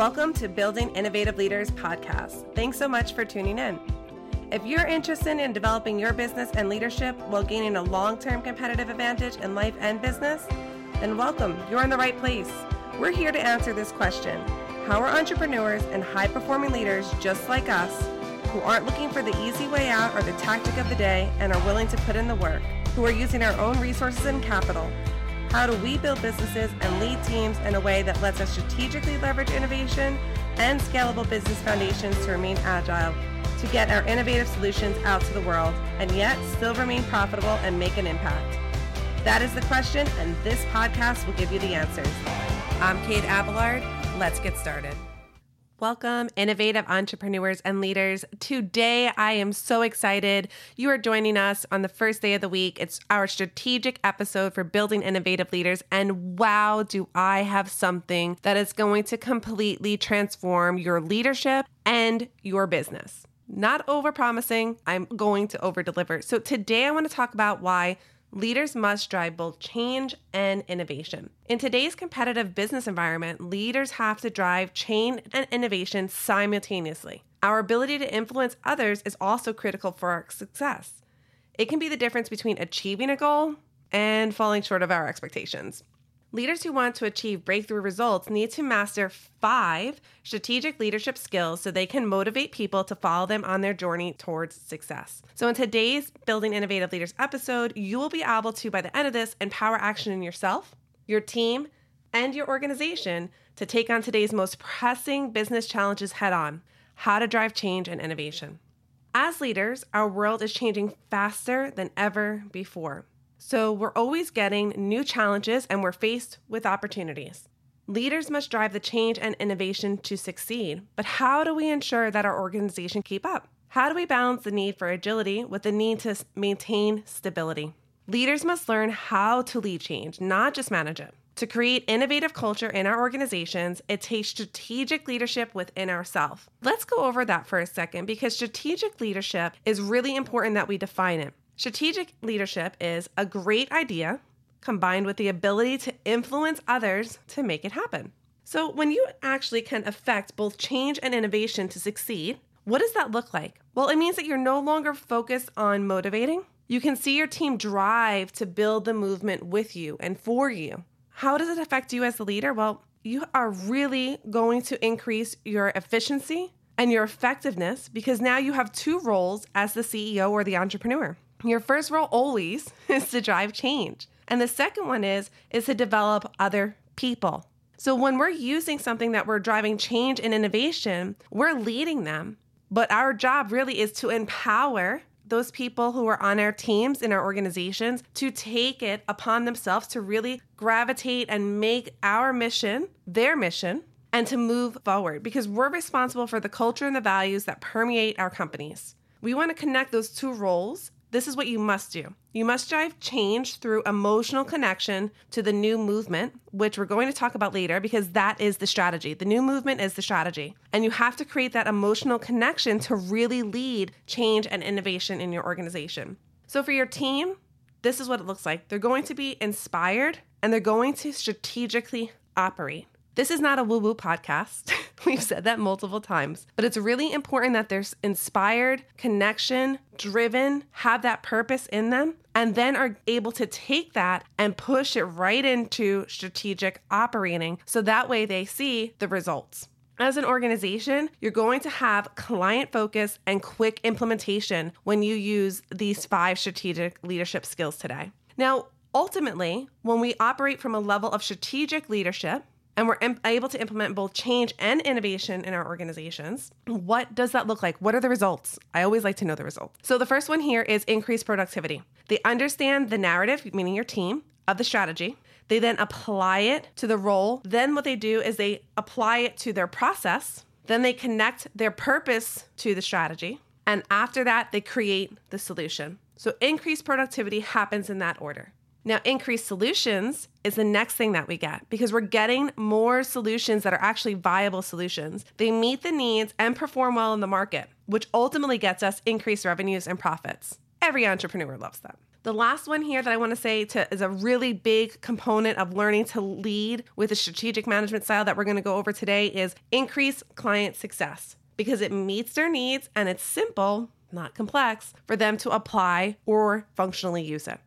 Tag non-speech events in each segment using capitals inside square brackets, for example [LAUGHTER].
Welcome to Building Innovative Leaders podcast. Thanks so much for tuning in. If you're interested in developing your business and leadership while gaining a long term competitive advantage in life and business, then welcome. You're in the right place. We're here to answer this question How are entrepreneurs and high performing leaders just like us, who aren't looking for the easy way out or the tactic of the day and are willing to put in the work, who are using our own resources and capital, how do we build businesses and lead teams in a way that lets us strategically leverage innovation and scalable business foundations to remain agile, to get our innovative solutions out to the world, and yet still remain profitable and make an impact? That is the question, and this podcast will give you the answers. I'm Kate Abelard. Let's get started. Welcome, innovative entrepreneurs and leaders. Today, I am so excited. You are joining us on the first day of the week. It's our strategic episode for building innovative leaders. And wow, do I have something that is going to completely transform your leadership and your business. Not over promising, I'm going to over deliver. So, today, I want to talk about why Leaders must drive both change and innovation. In today's competitive business environment, leaders have to drive change and innovation simultaneously. Our ability to influence others is also critical for our success. It can be the difference between achieving a goal and falling short of our expectations. Leaders who want to achieve breakthrough results need to master five strategic leadership skills so they can motivate people to follow them on their journey towards success. So, in today's Building Innovative Leaders episode, you will be able to, by the end of this, empower action in yourself, your team, and your organization to take on today's most pressing business challenges head on how to drive change and innovation. As leaders, our world is changing faster than ever before. So we're always getting new challenges and we're faced with opportunities. Leaders must drive the change and innovation to succeed. But how do we ensure that our organization keep up? How do we balance the need for agility with the need to maintain stability? Leaders must learn how to lead change, not just manage it. To create innovative culture in our organizations, it takes strategic leadership within ourselves. Let's go over that for a second because strategic leadership is really important that we define it. Strategic leadership is a great idea combined with the ability to influence others to make it happen. So, when you actually can affect both change and innovation to succeed, what does that look like? Well, it means that you're no longer focused on motivating. You can see your team drive to build the movement with you and for you. How does it affect you as the leader? Well, you are really going to increase your efficiency and your effectiveness because now you have two roles as the CEO or the entrepreneur. Your first role always [LAUGHS] is to drive change. And the second one is is to develop other people. So when we're using something that we're driving change and innovation, we're leading them. But our job really is to empower those people who are on our teams in our organizations to take it upon themselves to really gravitate and make our mission their mission and to move forward because we're responsible for the culture and the values that permeate our companies. We want to connect those two roles this is what you must do. You must drive change through emotional connection to the new movement, which we're going to talk about later because that is the strategy. The new movement is the strategy. And you have to create that emotional connection to really lead change and innovation in your organization. So for your team, this is what it looks like. They're going to be inspired and they're going to strategically operate. This is not a woo woo podcast. [LAUGHS] We've said that multiple times, but it's really important that they're inspired, connection, driven, have that purpose in them, and then are able to take that and push it right into strategic operating so that way they see the results. As an organization, you're going to have client focus and quick implementation when you use these five strategic leadership skills today. Now, ultimately, when we operate from a level of strategic leadership, and we're able to implement both change and innovation in our organizations, what does that look like? What are the results? I always like to know the results. So, the first one here is increased productivity. They understand the narrative, meaning your team, of the strategy. They then apply it to the role. Then, what they do is they apply it to their process. Then, they connect their purpose to the strategy. And after that, they create the solution. So, increased productivity happens in that order. Now, increased solutions is the next thing that we get because we're getting more solutions that are actually viable solutions. They meet the needs and perform well in the market, which ultimately gets us increased revenues and profits. Every entrepreneur loves that. The last one here that I want to say to, is a really big component of learning to lead with a strategic management style that we're going to go over today is increase client success because it meets their needs and it's simple, not complex, for them to apply or functionally use it.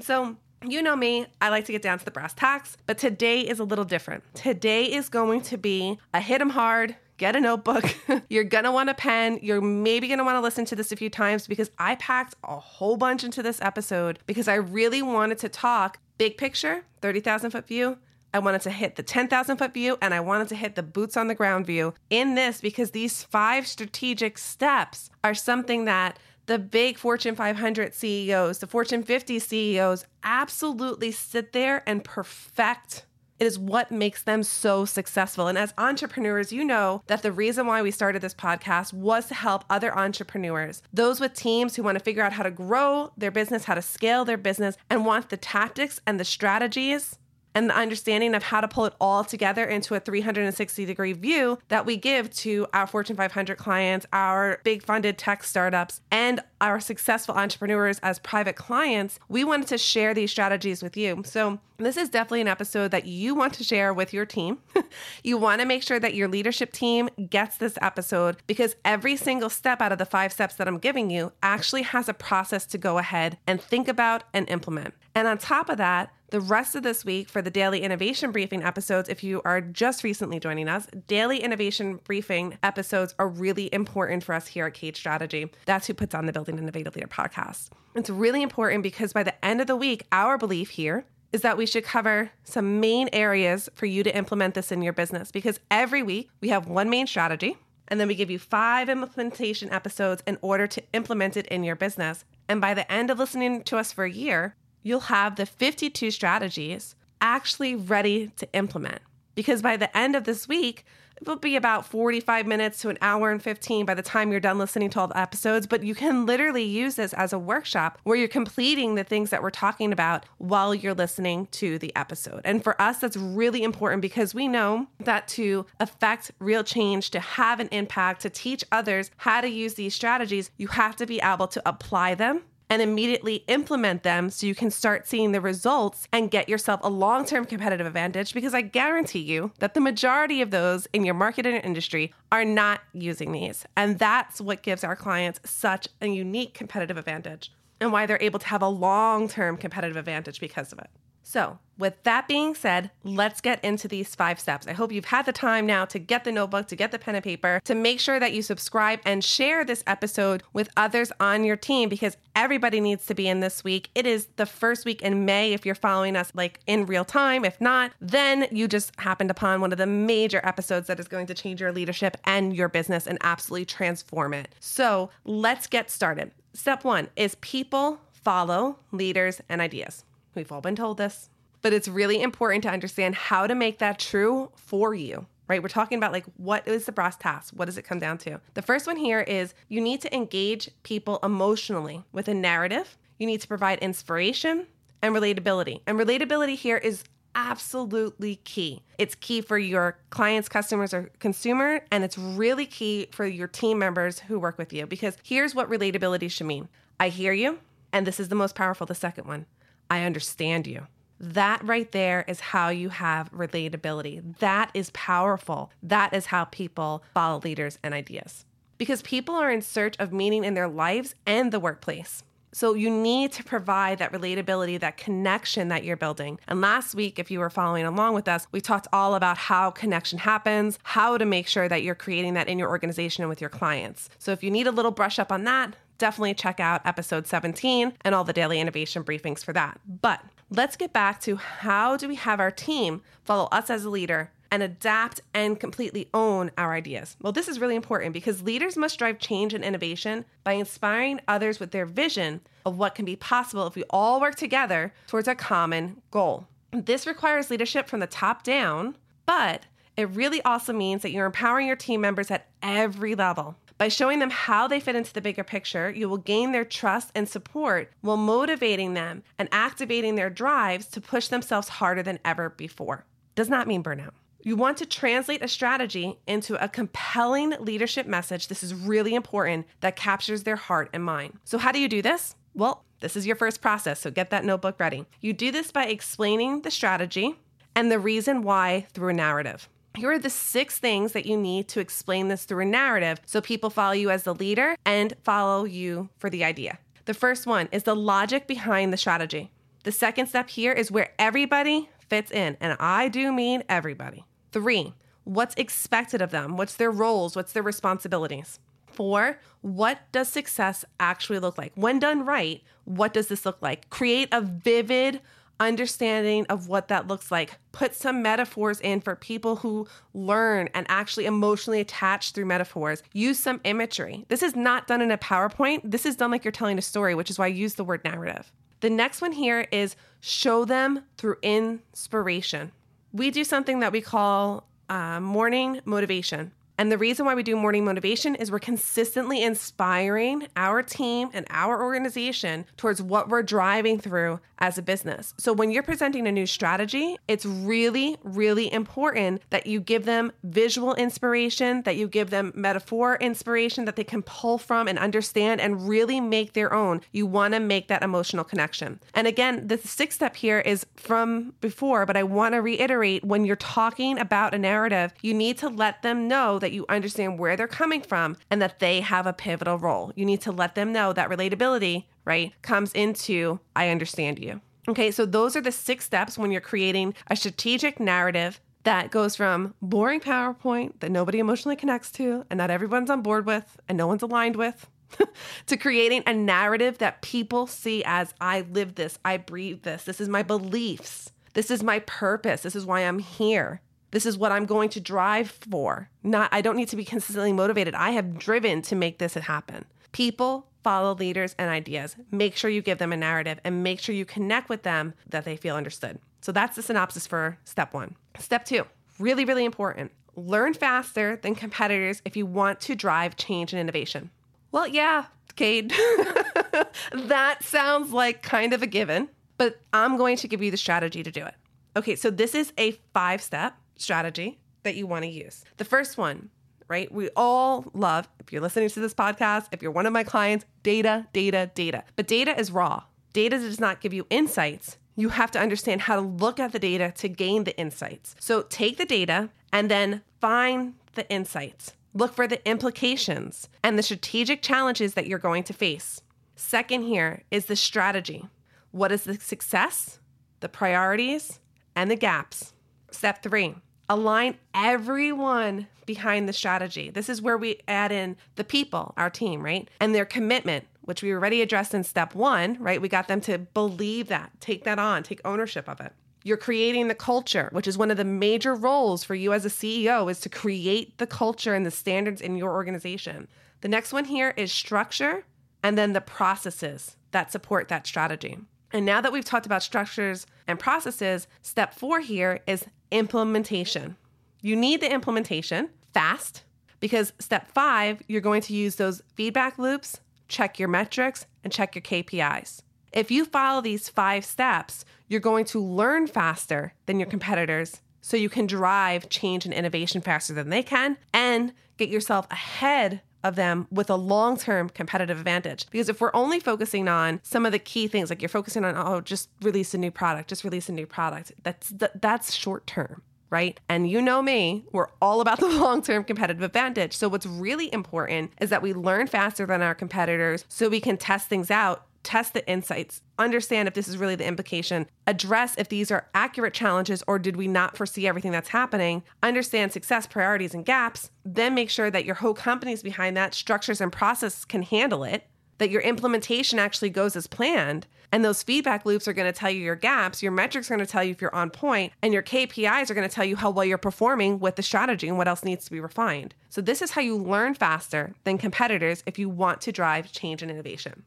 So, you know me, I like to get down to the brass tacks, but today is a little different. Today is going to be a hit 'em hard, get a notebook. [LAUGHS] You're going to want a pen. You're maybe going to want to listen to this a few times because I packed a whole bunch into this episode because I really wanted to talk big picture, 30,000 foot view, I wanted to hit the 10,000 foot view and I wanted to hit the boots on the ground view in this because these five strategic steps are something that the big Fortune 500 CEOs, the Fortune 50 CEOs absolutely sit there and perfect. It is what makes them so successful. And as entrepreneurs, you know that the reason why we started this podcast was to help other entrepreneurs, those with teams who want to figure out how to grow their business, how to scale their business, and want the tactics and the strategies and the understanding of how to pull it all together into a 360 degree view that we give to our Fortune 500 clients, our big funded tech startups, and our successful entrepreneurs as private clients, we wanted to share these strategies with you. So, this is definitely an episode that you want to share with your team. [LAUGHS] you want to make sure that your leadership team gets this episode because every single step out of the five steps that I'm giving you actually has a process to go ahead and think about and implement. And on top of that, the rest of this week for the daily innovation briefing episodes, if you are just recently joining us, daily innovation briefing episodes are really important for us here at Kate Strategy. That's who puts on the Building Innovative Leader podcast. It's really important because by the end of the week, our belief here is that we should cover some main areas for you to implement this in your business because every week we have one main strategy and then we give you five implementation episodes in order to implement it in your business. And by the end of listening to us for a year, you'll have the 52 strategies actually ready to implement. Because by the end of this week, it will be about 45 minutes to an hour and 15 by the time you're done listening to all the episodes. But you can literally use this as a workshop where you're completing the things that we're talking about while you're listening to the episode. And for us, that's really important because we know that to affect real change, to have an impact, to teach others how to use these strategies, you have to be able to apply them and immediately implement them so you can start seeing the results and get yourself a long term competitive advantage. Because I guarantee you that the majority of those in your market and industry are not using these. And that's what gives our clients such a unique competitive advantage and why they're able to have a long term competitive advantage because of it. So, with that being said, let's get into these five steps. I hope you've had the time now to get the notebook, to get the pen and paper, to make sure that you subscribe and share this episode with others on your team because everybody needs to be in this week. It is the first week in May if you're following us like in real time. If not, then you just happened upon one of the major episodes that is going to change your leadership and your business and absolutely transform it. So, let's get started. Step one is people follow leaders and ideas. We've all been told this, but it's really important to understand how to make that true for you. Right? We're talking about like what is the brass task? What does it come down to? The first one here is you need to engage people emotionally with a narrative. You need to provide inspiration and relatability. And relatability here is absolutely key. It's key for your clients, customers, or consumer, and it's really key for your team members who work with you because here's what relatability should mean I hear you, and this is the most powerful, the second one. I understand you. That right there is how you have relatability. That is powerful. That is how people follow leaders and ideas. Because people are in search of meaning in their lives and the workplace. So you need to provide that relatability, that connection that you're building. And last week, if you were following along with us, we talked all about how connection happens, how to make sure that you're creating that in your organization and with your clients. So if you need a little brush up on that, definitely check out episode 17 and all the daily innovation briefings for that. But let's get back to how do we have our team follow us as a leader and adapt and completely own our ideas. Well, this is really important because leaders must drive change and innovation by inspiring others with their vision of what can be possible if we all work together towards a common goal. This requires leadership from the top down, but it really also means that you're empowering your team members at every level. By showing them how they fit into the bigger picture, you will gain their trust and support while motivating them and activating their drives to push themselves harder than ever before. Does not mean burnout. You want to translate a strategy into a compelling leadership message. This is really important that captures their heart and mind. So, how do you do this? Well, This is your first process, so get that notebook ready. You do this by explaining the strategy and the reason why through a narrative. Here are the six things that you need to explain this through a narrative so people follow you as the leader and follow you for the idea. The first one is the logic behind the strategy. The second step here is where everybody fits in, and I do mean everybody. Three, what's expected of them? What's their roles? What's their responsibilities? Four, what does success actually look like? When done right, what does this look like? Create a vivid understanding of what that looks like. Put some metaphors in for people who learn and actually emotionally attach through metaphors. Use some imagery. This is not done in a PowerPoint. This is done like you're telling a story, which is why I use the word narrative. The next one here is show them through inspiration. We do something that we call uh, morning motivation. And the reason why we do morning motivation is we're consistently inspiring our team and our organization towards what we're driving through as a business. So when you're presenting a new strategy, it's really, really important that you give them visual inspiration, that you give them metaphor inspiration that they can pull from and understand and really make their own. You want to make that emotional connection. And again, the sixth step here is from before, but I want to reiterate when you're talking about a narrative, you need to let them know that you understand where they're coming from and that they have a pivotal role. You need to let them know that relatability, right, comes into I understand you. Okay, so those are the six steps when you're creating a strategic narrative that goes from boring PowerPoint that nobody emotionally connects to and not everyone's on board with and no one's aligned with. [LAUGHS] to creating a narrative that people see as I live this, I breathe this, this is my beliefs, this is my purpose, this is why I'm here. This is what I'm going to drive for. Not I don't need to be consistently motivated. I have driven to make this happen. People follow leaders and ideas. Make sure you give them a narrative and make sure you connect with them that they feel understood. So that's the synopsis for step 1. Step 2, really really important. Learn faster than competitors if you want to drive change and innovation. Well, yeah, Kate. [LAUGHS] that sounds like kind of a given, but I'm going to give you the strategy to do it. Okay, so this is a five step strategy that you want to use. The first one, right? We all love, if you're listening to this podcast, if you're one of my clients, data, data, data. But data is raw. Data does not give you insights. You have to understand how to look at the data to gain the insights. So take the data and then find the insights. Look for the implications and the strategic challenges that you're going to face. Second, here is the strategy. What is the success, the priorities, and the gaps? Step three, align everyone behind the strategy. This is where we add in the people, our team, right? And their commitment, which we already addressed in step one, right? We got them to believe that, take that on, take ownership of it. You're creating the culture, which is one of the major roles for you as a CEO is to create the culture and the standards in your organization. The next one here is structure and then the processes that support that strategy. And now that we've talked about structures and processes, step four here is implementation. You need the implementation fast because step five, you're going to use those feedback loops, check your metrics, and check your KPIs. If you follow these five steps, you're going to learn faster than your competitors so you can drive change and innovation faster than they can and get yourself ahead of them with a long term competitive advantage. Because if we're only focusing on some of the key things, like you're focusing on, oh, just release a new product, just release a new product, that's, that's short term right? And you know me, we're all about the [LAUGHS] long term competitive advantage. So, what's really important is that we learn faster than our competitors so we can test things out test the insights, understand if this is really the implication, address if these are accurate challenges or did we not foresee everything that's happening, understand success priorities and gaps, then make sure that your whole company's behind that, structures and process can handle it, that your implementation actually goes as planned. And those feedback loops are going to tell you your gaps, your metrics are going to tell you if you're on point, and your KPIs are going to tell you how well you're performing with the strategy and what else needs to be refined. So, this is how you learn faster than competitors if you want to drive change and innovation.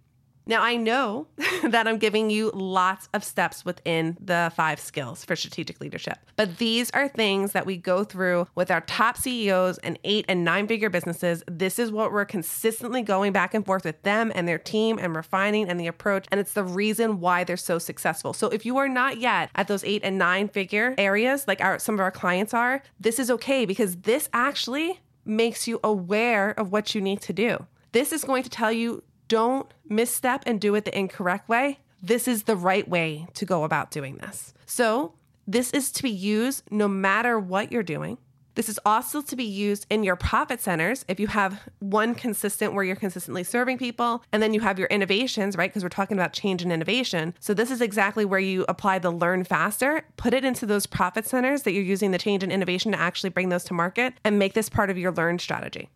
Now, I know [LAUGHS] that I'm giving you lots of steps within the five skills for strategic leadership, but these are things that we go through with our top CEOs and eight and nine figure businesses. This is what we're consistently going back and forth with them and their team and refining and the approach. And it's the reason why they're so successful. So if you are not yet at those eight and nine figure areas, like our, some of our clients are, this is okay because this actually makes you aware of what you need to do. This is going to tell you don't misstep and do it the incorrect way. This is the right way to go about doing this. So, this is to be used no matter what you're doing. This is also to be used in your profit centers if you have one consistent where you're consistently serving people, and then you have your innovations, right? Because we're talking about change and innovation. So, this is exactly where you apply the learn faster, put it into those profit centers that you're using the change and innovation to actually bring those to market, and make this part of your learn strategy.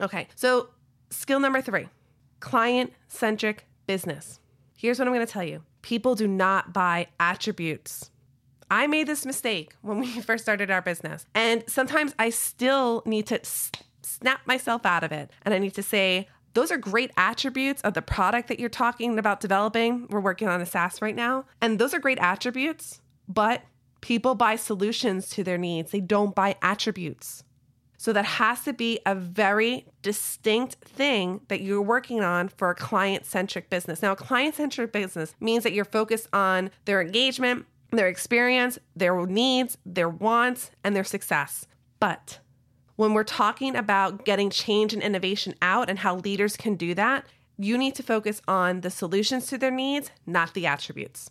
Okay, so skill number three client centric business. Here's what I'm going to tell you people do not buy attributes. I made this mistake when we [LAUGHS] first started our business. And sometimes I still need to snap myself out of it. And I need to say, those are great attributes of the product that you're talking about developing. We're working on a SaaS right now. And those are great attributes, but people buy solutions to their needs. They don't buy attributes. So that has to be a very distinct thing that you're working on for a client centric business. Now, a client centric business means that you're focused on their engagement, their experience, their needs, their wants, and their success. But when we're talking about getting change and innovation out and how leaders can do that, you need to focus on the solutions to their needs, not the attributes.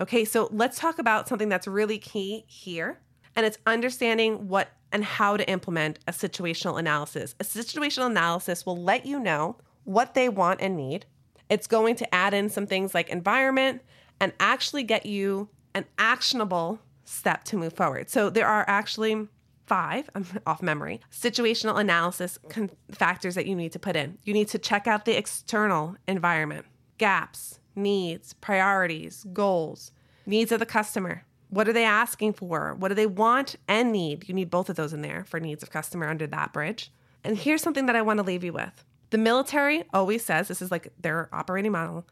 Okay, so let's talk about something that's really key here, and it's understanding what and how to implement a situational analysis. A situational analysis will let you know what they want and need. It's going to add in some things like environment and actually get you an actionable step to move forward. So there are actually five, I'm [LAUGHS] off memory, situational analysis con- factors that you need to put in. You need to check out the external environment, gaps, needs, priorities, goals, needs of the customer. What are they asking for? What do they want and need? You need both of those in there for needs of customer under that bridge. And here's something that I want to leave you with. The military always says this is like their operating model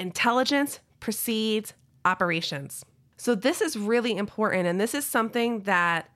intelligence precedes operations. So, this is really important. And this is something that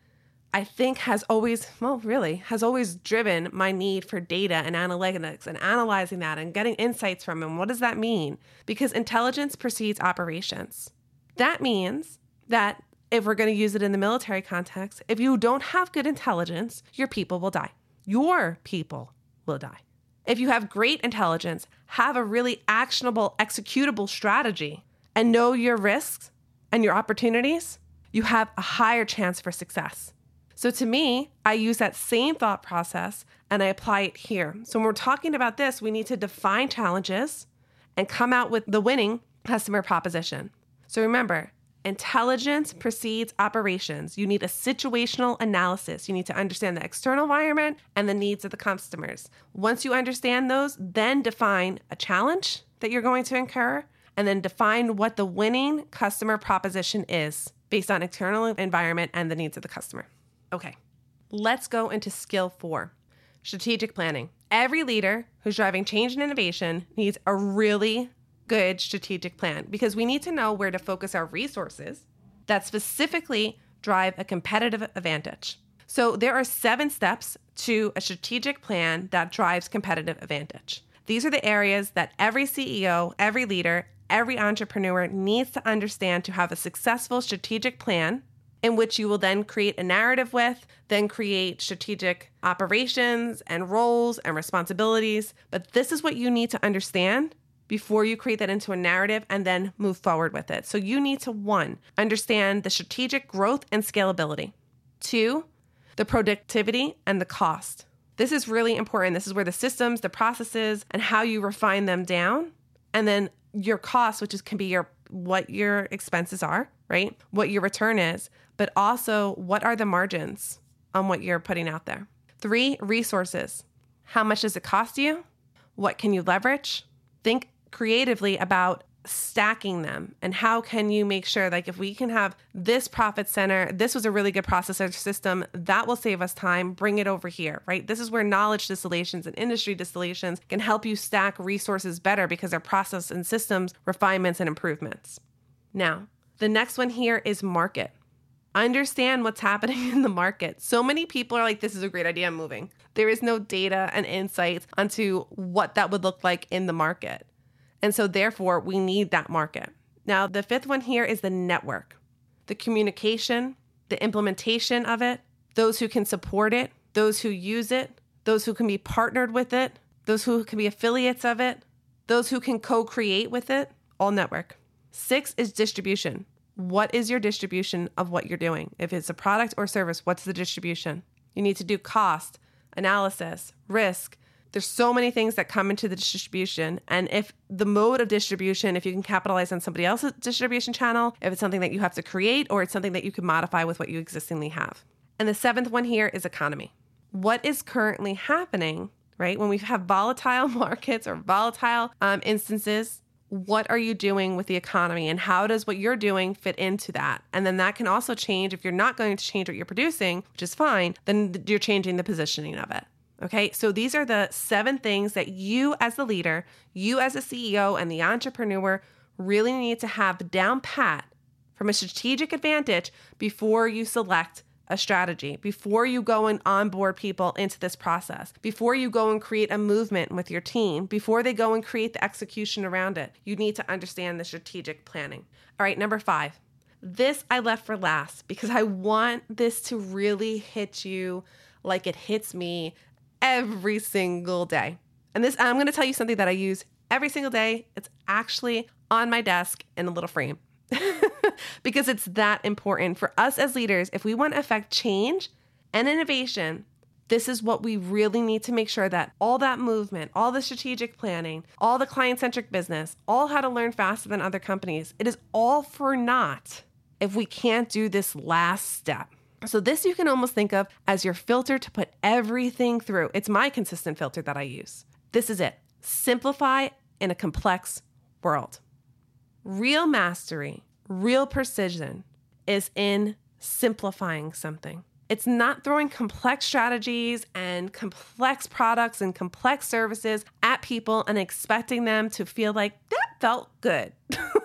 I think has always, well, really, has always driven my need for data and analytics and analyzing that and getting insights from them. What does that mean? Because intelligence precedes operations. That means that if we're going to use it in the military context, if you don't have good intelligence, your people will die. Your people will die. If you have great intelligence, have a really actionable, executable strategy, and know your risks and your opportunities, you have a higher chance for success. So to me, I use that same thought process and I apply it here. So when we're talking about this, we need to define challenges and come out with the winning customer proposition. So remember, intelligence precedes operations. You need a situational analysis. You need to understand the external environment and the needs of the customers. Once you understand those, then define a challenge that you're going to incur and then define what the winning customer proposition is based on external environment and the needs of the customer. Okay, let's go into skill four strategic planning. Every leader who's driving change and innovation needs a really good strategic plan because we need to know where to focus our resources that specifically drive a competitive advantage. So, there are seven steps to a strategic plan that drives competitive advantage. These are the areas that every CEO, every leader, every entrepreneur needs to understand to have a successful strategic plan in which you will then create a narrative with, then create strategic operations and roles and responsibilities. But this is what you need to understand before you create that into a narrative and then move forward with it. So you need to one, understand the strategic growth and scalability. Two, the productivity and the cost. This is really important. This is where the systems, the processes, and how you refine them down. And then your cost, which is can be your what your expenses are, right? What your return is, but also what are the margins on what you're putting out there. Three, resources. How much does it cost you? What can you leverage? Think creatively about stacking them and how can you make sure like if we can have this profit center this was a really good processor system that will save us time bring it over here right? This is where knowledge distillations and industry distillations can help you stack resources better because they're process and systems refinements and improvements. Now the next one here is market. Understand what's happening [LAUGHS] in the market. So many people are like this is a great idea i'm moving. There is no data and insights onto what that would look like in the market and so, therefore, we need that market. Now, the fifth one here is the network, the communication, the implementation of it, those who can support it, those who use it, those who can be partnered with it, those who can be affiliates of it. Those who can co create with it, all network. Six is distribution. What is your distribution of what you're doing? If it's a product or service, what's the distribution? You need to do cost, analysis, risk. There's so many things that come into the distribution. And if the mode of distribution, if you can capitalize on somebody else's distribution channel, if it's something that you have to create or it's something that you can modify with what you existingly have. And the seventh one here is economy. What is currently happening, right? When we have volatile [LAUGHS] markets or volatile um, instances, what are you doing with the economy and how does what you're doing fit into that? And then that can also change if you're not going to change what you're producing, which is fine, then you're changing the positioning of it. Okay, so these are the seven things that you, as the leader, you, as a CEO, and the entrepreneur really need to have down pat from a strategic advantage before you select a strategy, before you go and onboard people into this process, before you go and create a movement with your team, before they go and create the execution around it, you need to understand the strategic planning. All right, number five. This I left for last because I want this to really hit you like it hits me every single day. And this, I'm going to tell you something that I use every single day. It's actually on my desk in a little frame. [LAUGHS] because it's that important for us as leaders. If we want to affect change and innovation, this is what we really need to make sure that all that movement, all the strategic planning, all the client centric business, all how to learn faster than other companies, it is all for naught if we can't do this last step. So, this you can almost think of as your filter to put everything through. It's my consistent filter that I use. This is it simplify in a complex world. Real mastery, real precision is in simplifying something. It's not throwing complex strategies and complex products and complex services at people and expecting them to feel like that felt good. [LAUGHS]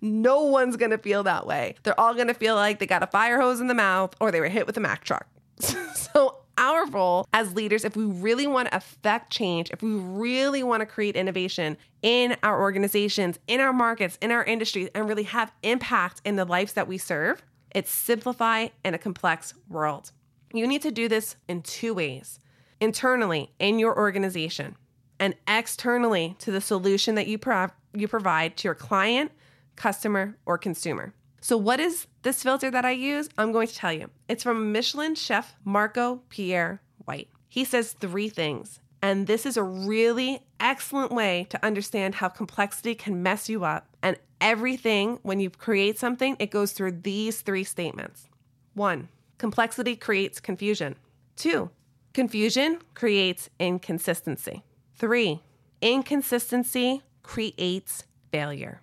no one's gonna feel that way. They're all gonna feel like they got a fire hose in the mouth or they were hit with a Mack truck. [LAUGHS] so our role as leaders, if we really want to affect change, if we really want to create innovation in our organizations, in our markets, in our industries, and really have impact in the lives that we serve, it's simplify in a complex world. You need to do this in two ways internally in your organization and externally to the solution that you, pro- you provide to your client, customer, or consumer. So, what is this filter that I use? I'm going to tell you. It's from Michelin chef Marco Pierre White. He says three things, and this is a really excellent way to understand how complexity can mess you up. And everything, when you create something, it goes through these three statements. One, complexity creates confusion. Two, confusion creates inconsistency. Three, inconsistency creates failure.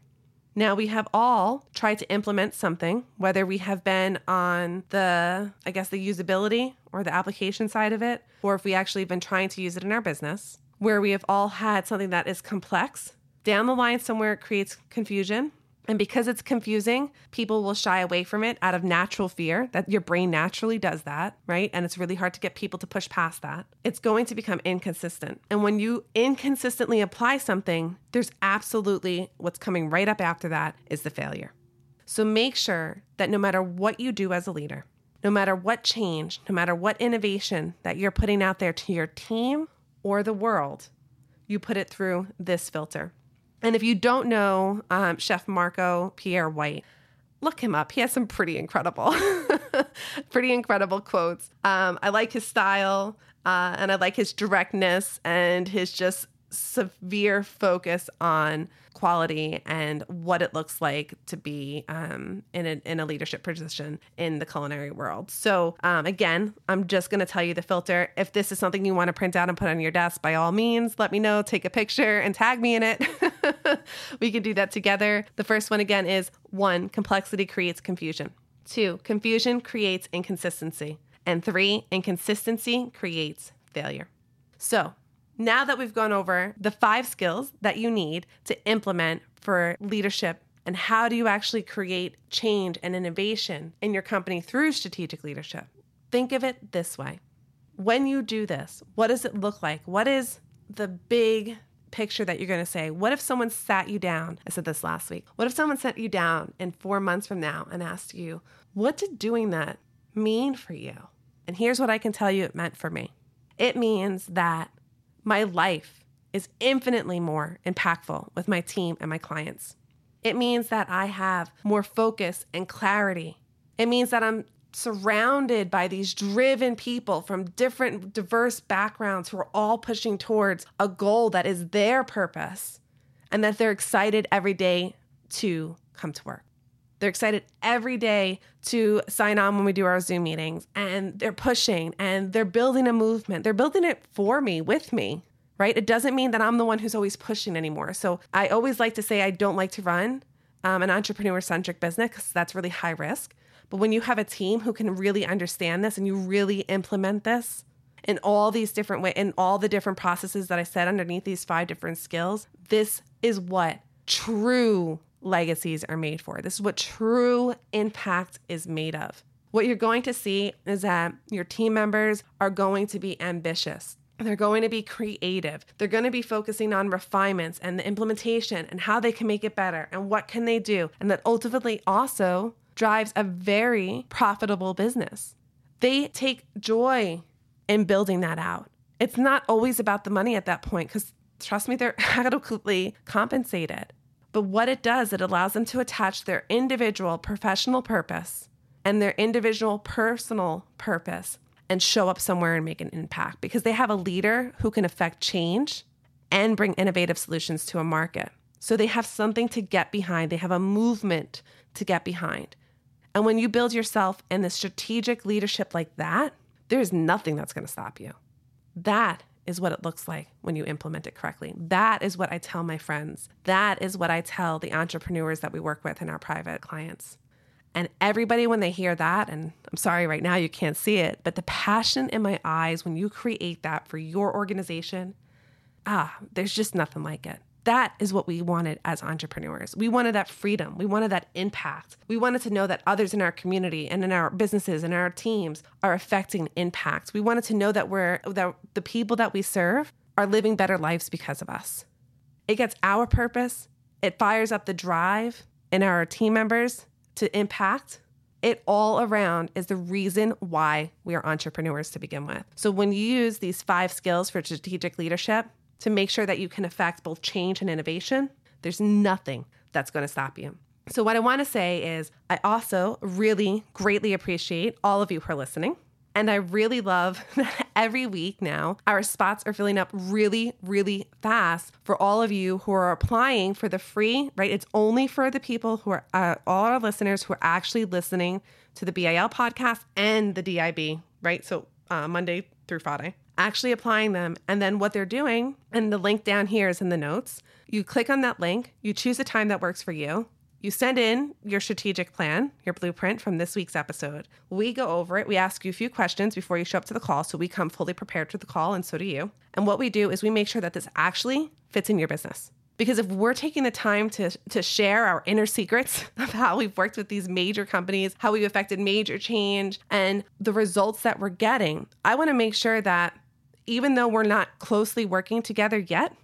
Now, we have all tried to implement something, whether we have been on the, I guess, the usability or the application side of it, or if we actually have been trying to use it in our business, where we have all had something that is complex. Down the line, somewhere it creates confusion. And because it's confusing, people will shy away from it out of natural fear that your brain naturally does that, right? And it's really hard to get people to push past that. It's going to become inconsistent. And when you inconsistently apply something, there's absolutely what's coming right up after that is the failure. So make sure that no matter what you do as a leader, no matter what change, no matter what innovation that you're putting out there to your team or the world, you put it through this filter. And if you don't know um, Chef Marco Pierre White, look him up. He has some pretty incredible, [LAUGHS] pretty incredible quotes. Um, I like his style uh, and I like his directness and his just severe focus on quality and what it looks like to be um, in, a, in a leadership position in the culinary world. So, um, again, I'm just going to tell you the filter. If this is something you want to print out and put on your desk, by all means, let me know, take a picture, and tag me in it. [LAUGHS] we can do that together. The first one, again, is one, complexity creates confusion. Two, confusion creates inconsistency. And three, inconsistency creates failure. So, now that we've gone over the five skills that you need to implement for leadership and how do you actually create change and innovation in your company through strategic leadership, think of it this way. When you do this, what does it look like? What is the big picture that you're going to say? What if someone sat you down? I said this last week. What if someone sat you down in four months from now and asked you, what did doing that mean for you? And here's what I can tell you it meant for me it means that my life is infinitely more impactful with my team and my clients. It means that I have more focus and clarity. It means that I'm surrounded by these driven people from different diverse backgrounds who are all pushing towards a goal that is their purpose and that they're excited every day to come to work. They're excited every day to sign on when we do our Zoom meetings and they're pushing and they're building a movement. They're building it for me, with me, right? It doesn't mean that I'm the one who's always pushing anymore. So I always like to say I don't like to run um, an entrepreneur centric business because that's really high risk. But when you have a team who can really understand this and you really implement this in all these different ways, in all the different processes that I said underneath these five different skills, this is what true legacies are made for. This is what true impact is made of. What you're going to see is that your team members are going to be ambitious. They're going to be creative. They're going to be focusing on refinements and the implementation and how they can make it better and what can they do. And that ultimately also drives a very profitable business. They take joy in building that out. It's not always about the money at that point because trust me, they're [LAUGHS] adequately compensated. But what it does, it allows them to attach their individual professional purpose and their individual personal purpose and show up somewhere and make an impact because they have a leader who can affect change and bring innovative solutions to a market. So they have something to get behind, they have a movement to get behind. And when you build yourself in the strategic leadership like that, there's nothing that's going to stop you. That is what it looks like when you implement it correctly. That is what I tell my friends. That is what I tell the entrepreneurs that we work with in our private clients. And everybody, when they hear that, and I'm sorry right now you can't see it, but the passion in my eyes when you create that for your organization, ah, there's just nothing like it. That is what we wanted as entrepreneurs. We wanted that freedom. We wanted that impact. We wanted to know that others in our community and in our businesses and our teams are affecting impact. We wanted to know that we're that the people that we serve are living better lives because of us. It gets our purpose. It fires up the drive in our team members to impact. It all around is the reason why we are entrepreneurs to begin with. So when you use these five skills for strategic leadership, to make sure that you can affect both change and innovation, there's nothing that's going to stop you. So, what I want to say is, I also really greatly appreciate all of you are listening. And I really love [LAUGHS] that every week now, our spots are filling up really, really fast for all of you who are applying for the free, right? It's only for the people who are, uh, all our listeners who are actually listening to the BIL podcast and the DIB, right? So, uh, Monday through Friday actually applying them, and then what they're doing. And the link down here is in the notes. You click on that link, you choose a time that works for you. You send in your strategic plan, your blueprint from this week's episode. We go over it. We ask you a few questions before you show up to the call. So we come fully prepared to the call, and so do you. And what we do is we make sure that this actually fits in your business. Because if we're taking the time to, to share our inner secrets [LAUGHS] of how we've worked with these major companies, how we've affected major change, and the results that we're getting, I want to make sure that even though we're not closely working together yet,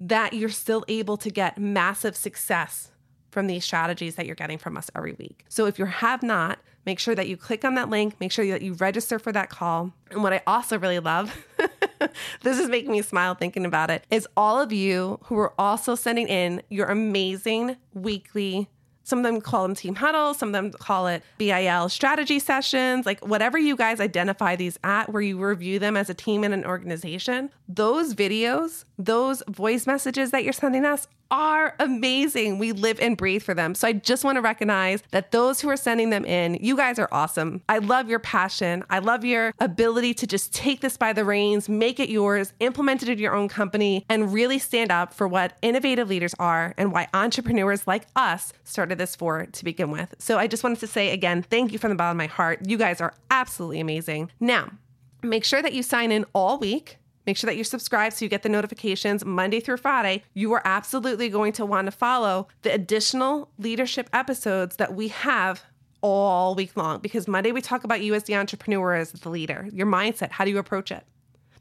that you're still able to get massive success from these strategies that you're getting from us every week. So if you have not, make sure that you click on that link, make sure that you register for that call. And what I also really love, [LAUGHS] this is making me smile thinking about it, is all of you who are also sending in your amazing weekly some of them call them team huddles, some of them call it BIL strategy sessions, like whatever you guys identify these at, where you review them as a team and an organization. Those videos, those voice messages that you're sending us are amazing. We live and breathe for them. So I just want to recognize that those who are sending them in, you guys are awesome. I love your passion. I love your ability to just take this by the reins, make it yours, implement it in your own company, and really stand up for what innovative leaders are and why entrepreneurs like us started this for to begin with. So I just wanted to say again, thank you from the bottom of my heart. You guys are absolutely amazing. Now, make sure that you sign in all week Make sure that you're subscribed so you get the notifications Monday through Friday. You are absolutely going to want to follow the additional leadership episodes that we have all week long because Monday we talk about you as the entrepreneur as the leader, your mindset, how do you approach it?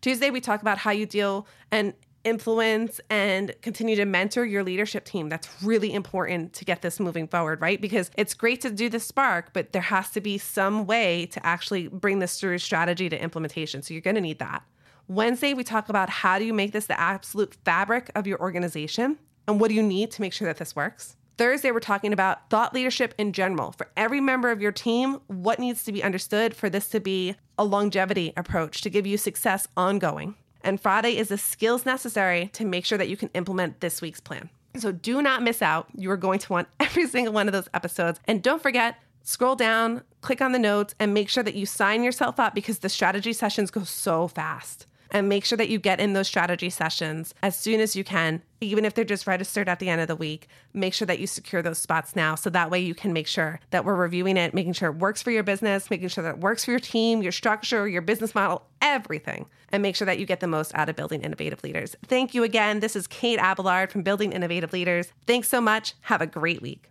Tuesday we talk about how you deal and influence and continue to mentor your leadership team. That's really important to get this moving forward, right? Because it's great to do the spark, but there has to be some way to actually bring this through strategy to implementation. So you're going to need that. Wednesday, we talk about how do you make this the absolute fabric of your organization and what do you need to make sure that this works. Thursday, we're talking about thought leadership in general. For every member of your team, what needs to be understood for this to be a longevity approach to give you success ongoing. And Friday is the skills necessary to make sure that you can implement this week's plan. So do not miss out. You are going to want [LAUGHS] every single one of those episodes. And don't forget, scroll down, click on the notes, and make sure that you sign yourself up because the strategy sessions go so fast and make sure that you get in those strategy sessions as soon as you can, even if they're just registered at the end of the week. Make sure that you secure those spots now so that way you can make sure that we're reviewing it, making sure it works for your business, making sure that it works for your team, your structure, your business model, everything, and make sure that you get the most out of building innovative leaders. Thank you again. This is Kate Abelard from Building Innovative Leaders. Thanks so much. Have a great week.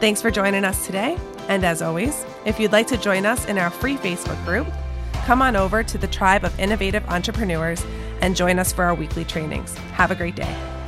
Thanks for joining us today. And as always, if you'd like to join us in our free Facebook group, come on over to the tribe of innovative entrepreneurs and join us for our weekly trainings. Have a great day.